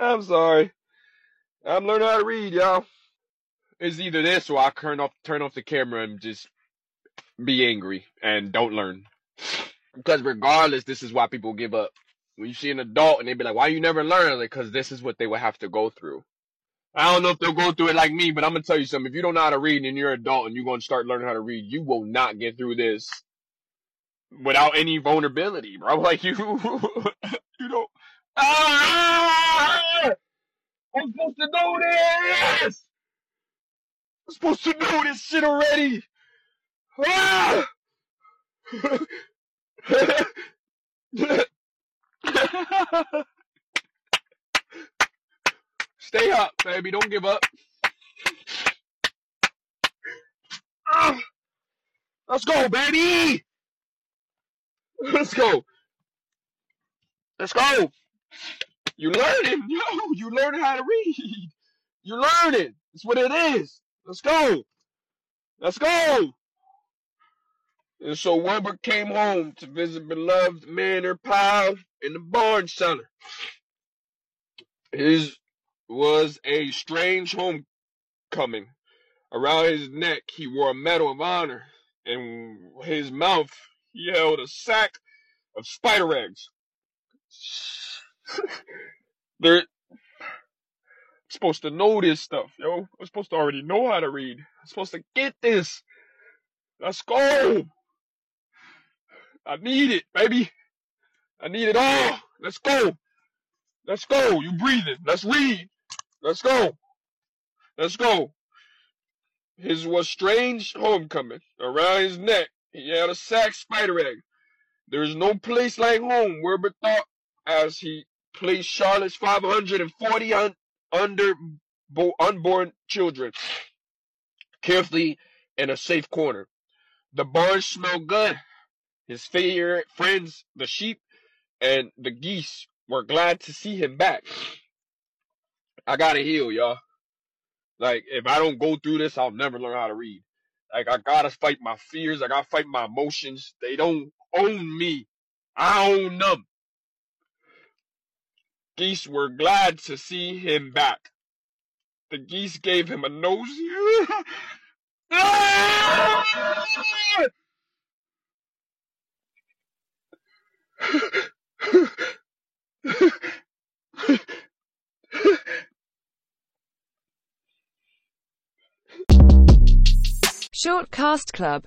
I'm sorry. I'm learning how to read, y'all. It's either this or I turn off turn off the camera and just be angry and don't learn. Because regardless, this is why people give up. When you see an adult and they be like, "Why you never learn?" Like, because this is what they would have to go through. I don't know if they'll go through it like me, but I'm gonna tell you something. If you don't know how to read and you're an adult and you're gonna start learning how to read, you will not get through this without any vulnerability, bro. Like you, you don't. Ah! I'm supposed to know this. I'm supposed to know this shit already. Ah! Stay up, baby. Don't give up. Ah! Let's go, baby. Let's go. Let's go. You learning, yo. You learning how to read. You learning. That's what it is. Let's go. Let's go. And so Wilbur came home to visit beloved Manor Pile in the barn cellar. His was a strange homecoming. Around his neck he wore a medal of honor. In his mouth he held a sack of spider eggs. They're supposed to know this stuff, yo. I'm supposed to already know how to read. I'm supposed to get this. Let's go. I need it, baby. I need it all. Let's go. Let's go. You breathing. Let's read. Let's go. Let's go. His was strange homecoming. Around his neck, he had a sack spider egg. There is no place like home, Wilbur thought as he placed Charlotte's 540 un- under bo- unborn children carefully in a safe corner. The barn smelled good. His favorite friends, the sheep and the geese, were glad to see him back. I gotta heal, y'all. Like, if I don't go through this, I'll never learn how to read. Like, I gotta fight my fears. I gotta fight my emotions. They don't own me. I own them. Geese were glad to see him back. The geese gave him a nose. Short Cast Club